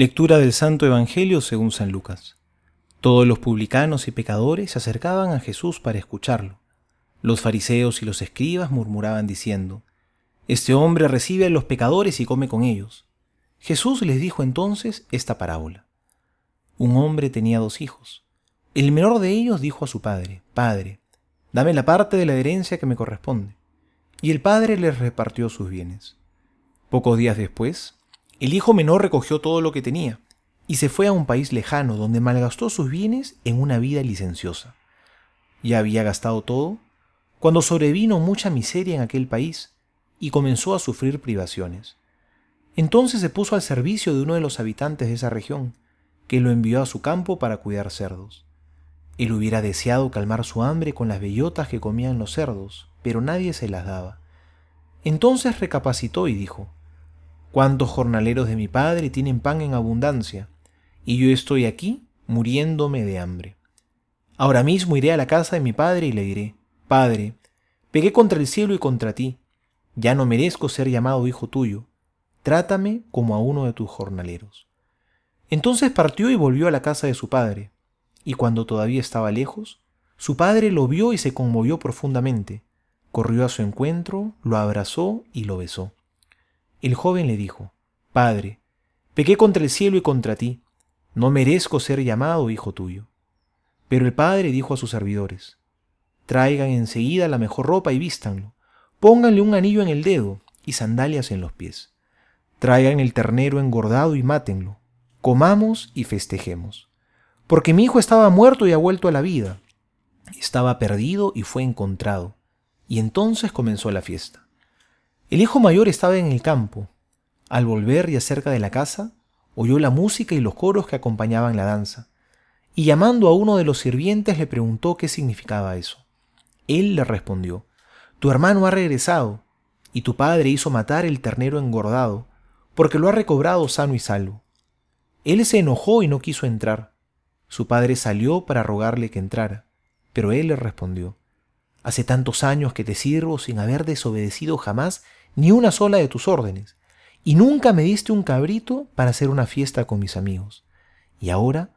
Lectura del Santo Evangelio según San Lucas. Todos los publicanos y pecadores se acercaban a Jesús para escucharlo. Los fariseos y los escribas murmuraban diciendo, Este hombre recibe a los pecadores y come con ellos. Jesús les dijo entonces esta parábola. Un hombre tenía dos hijos. El menor de ellos dijo a su padre, Padre, dame la parte de la herencia que me corresponde. Y el padre les repartió sus bienes. Pocos días después, el hijo menor recogió todo lo que tenía y se fue a un país lejano donde malgastó sus bienes en una vida licenciosa. Ya había gastado todo cuando sobrevino mucha miseria en aquel país y comenzó a sufrir privaciones. Entonces se puso al servicio de uno de los habitantes de esa región, que lo envió a su campo para cuidar cerdos. Él hubiera deseado calmar su hambre con las bellotas que comían los cerdos, pero nadie se las daba. Entonces recapacitó y dijo, ¿Cuántos jornaleros de mi padre tienen pan en abundancia? Y yo estoy aquí muriéndome de hambre. Ahora mismo iré a la casa de mi padre y le diré, Padre, pegué contra el cielo y contra ti, ya no merezco ser llamado hijo tuyo, trátame como a uno de tus jornaleros. Entonces partió y volvió a la casa de su padre, y cuando todavía estaba lejos, su padre lo vio y se conmovió profundamente, corrió a su encuentro, lo abrazó y lo besó. El joven le dijo, Padre, pequé contra el cielo y contra ti, no merezco ser llamado hijo tuyo. Pero el padre dijo a sus servidores, Traigan enseguida la mejor ropa y vístanlo, pónganle un anillo en el dedo y sandalias en los pies. Traigan el ternero engordado y mátenlo, comamos y festejemos. Porque mi hijo estaba muerto y ha vuelto a la vida, estaba perdido y fue encontrado. Y entonces comenzó la fiesta. El hijo mayor estaba en el campo. Al volver ya cerca de la casa, oyó la música y los coros que acompañaban la danza, y llamando a uno de los sirvientes le preguntó qué significaba eso. Él le respondió, Tu hermano ha regresado, y tu padre hizo matar el ternero engordado, porque lo ha recobrado sano y salvo. Él se enojó y no quiso entrar. Su padre salió para rogarle que entrara, pero él le respondió, Hace tantos años que te sirvo sin haber desobedecido jamás ni una sola de tus órdenes, y nunca me diste un cabrito para hacer una fiesta con mis amigos. Y ahora,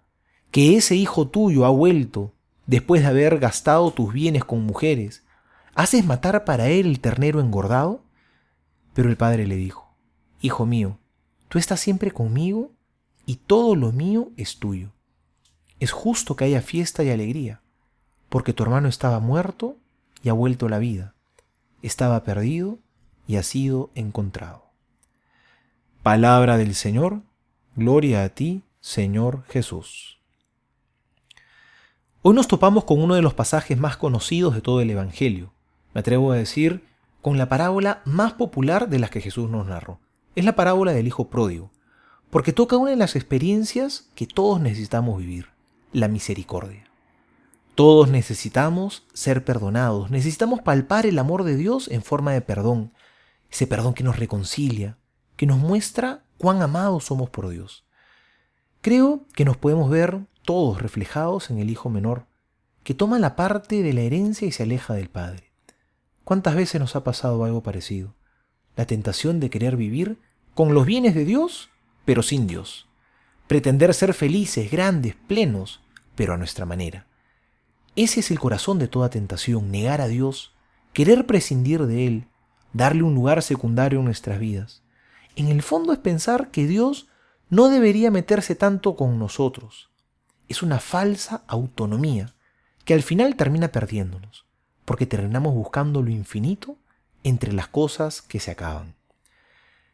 que ese hijo tuyo ha vuelto, después de haber gastado tus bienes con mujeres, ¿haces matar para él el ternero engordado? Pero el padre le dijo, Hijo mío, tú estás siempre conmigo y todo lo mío es tuyo. Es justo que haya fiesta y alegría, porque tu hermano estaba muerto y ha vuelto a la vida, estaba perdido y ha sido encontrado. Palabra del Señor, gloria a ti, Señor Jesús. Hoy nos topamos con uno de los pasajes más conocidos de todo el Evangelio. Me atrevo a decir, con la parábola más popular de las que Jesús nos narró. Es la parábola del Hijo Pródigo, porque toca una de las experiencias que todos necesitamos vivir, la misericordia. Todos necesitamos ser perdonados, necesitamos palpar el amor de Dios en forma de perdón, ese perdón que nos reconcilia, que nos muestra cuán amados somos por Dios. Creo que nos podemos ver todos reflejados en el hijo menor, que toma la parte de la herencia y se aleja del Padre. ¿Cuántas veces nos ha pasado algo parecido? La tentación de querer vivir con los bienes de Dios, pero sin Dios. Pretender ser felices, grandes, plenos, pero a nuestra manera. Ese es el corazón de toda tentación, negar a Dios, querer prescindir de Él, darle un lugar secundario en nuestras vidas. En el fondo es pensar que Dios no debería meterse tanto con nosotros. Es una falsa autonomía que al final termina perdiéndonos, porque terminamos buscando lo infinito entre las cosas que se acaban.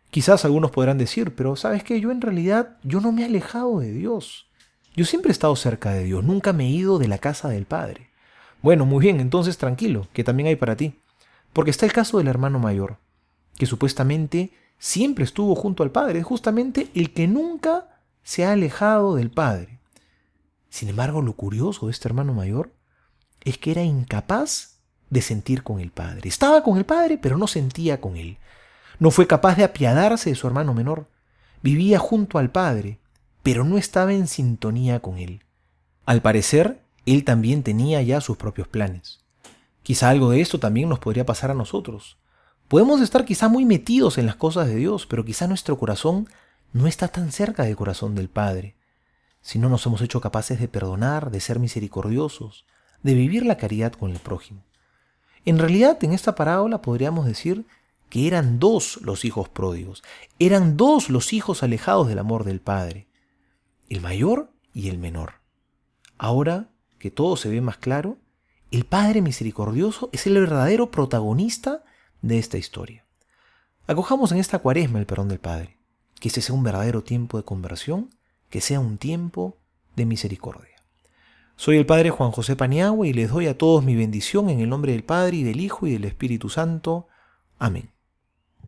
Quizás algunos podrán decir, pero sabes que yo en realidad yo no me he alejado de Dios. Yo siempre he estado cerca de Dios, nunca me he ido de la casa del Padre. Bueno, muy bien, entonces tranquilo, que también hay para ti. Porque está el caso del hermano mayor, que supuestamente siempre estuvo junto al Padre, es justamente el que nunca se ha alejado del Padre. Sin embargo, lo curioso de este hermano mayor es que era incapaz de sentir con el Padre. Estaba con el Padre, pero no sentía con él. No fue capaz de apiadarse de su hermano menor. Vivía junto al Padre, pero no estaba en sintonía con él. Al parecer, él también tenía ya sus propios planes. Quizá algo de esto también nos podría pasar a nosotros. Podemos estar quizá muy metidos en las cosas de Dios, pero quizá nuestro corazón no está tan cerca del corazón del Padre, si no nos hemos hecho capaces de perdonar, de ser misericordiosos, de vivir la caridad con el prójimo. En realidad, en esta parábola podríamos decir que eran dos los hijos pródigos, eran dos los hijos alejados del amor del Padre, el mayor y el menor. Ahora que todo se ve más claro, el Padre misericordioso es el verdadero protagonista de esta historia. Acojamos en esta cuaresma el perdón del Padre, que ese sea un verdadero tiempo de conversión, que sea un tiempo de misericordia. Soy el Padre Juan José Paniagua y les doy a todos mi bendición en el nombre del Padre y del Hijo y del Espíritu Santo. Amén.